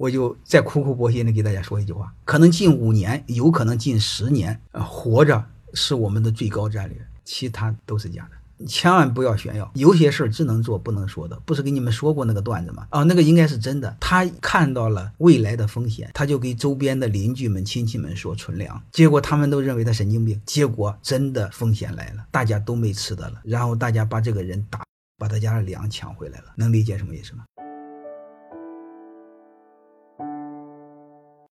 我就再苦口婆心的给大家说一句话可能近五年有可能近十年活着是我们的最高战略其他都是假的千万不要炫耀。有些事儿只能做不能说的不是跟你们说过那个段子吗？啊那个应该是真的。他看到了未来的风险他就给周边的邻居们亲戚们说存粮结果他们都认为他神经病结果真的风险来了大家都没吃的了然后大家把这个人打把他家的粮抢回来了能理解什么意思吗？